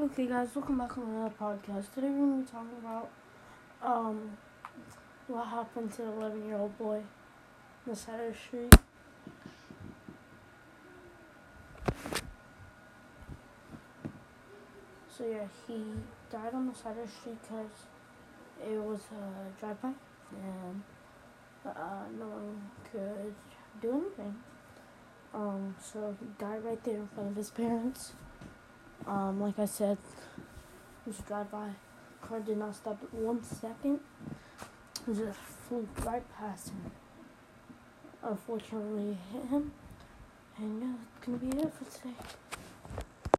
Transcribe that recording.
Okay, guys, welcome back on another podcast. Today we're going to be talking about um what happened to the 11 year old boy on the side of the street. So yeah, he died on the side of the street because it was a drive-by and uh, no one could do anything. Um, so he died right there in front of his parents. Um, like I said, it was a drive-by. Car did not stop one second. Just flew right past him. Unfortunately, hit him. And yeah, that's gonna be it for today.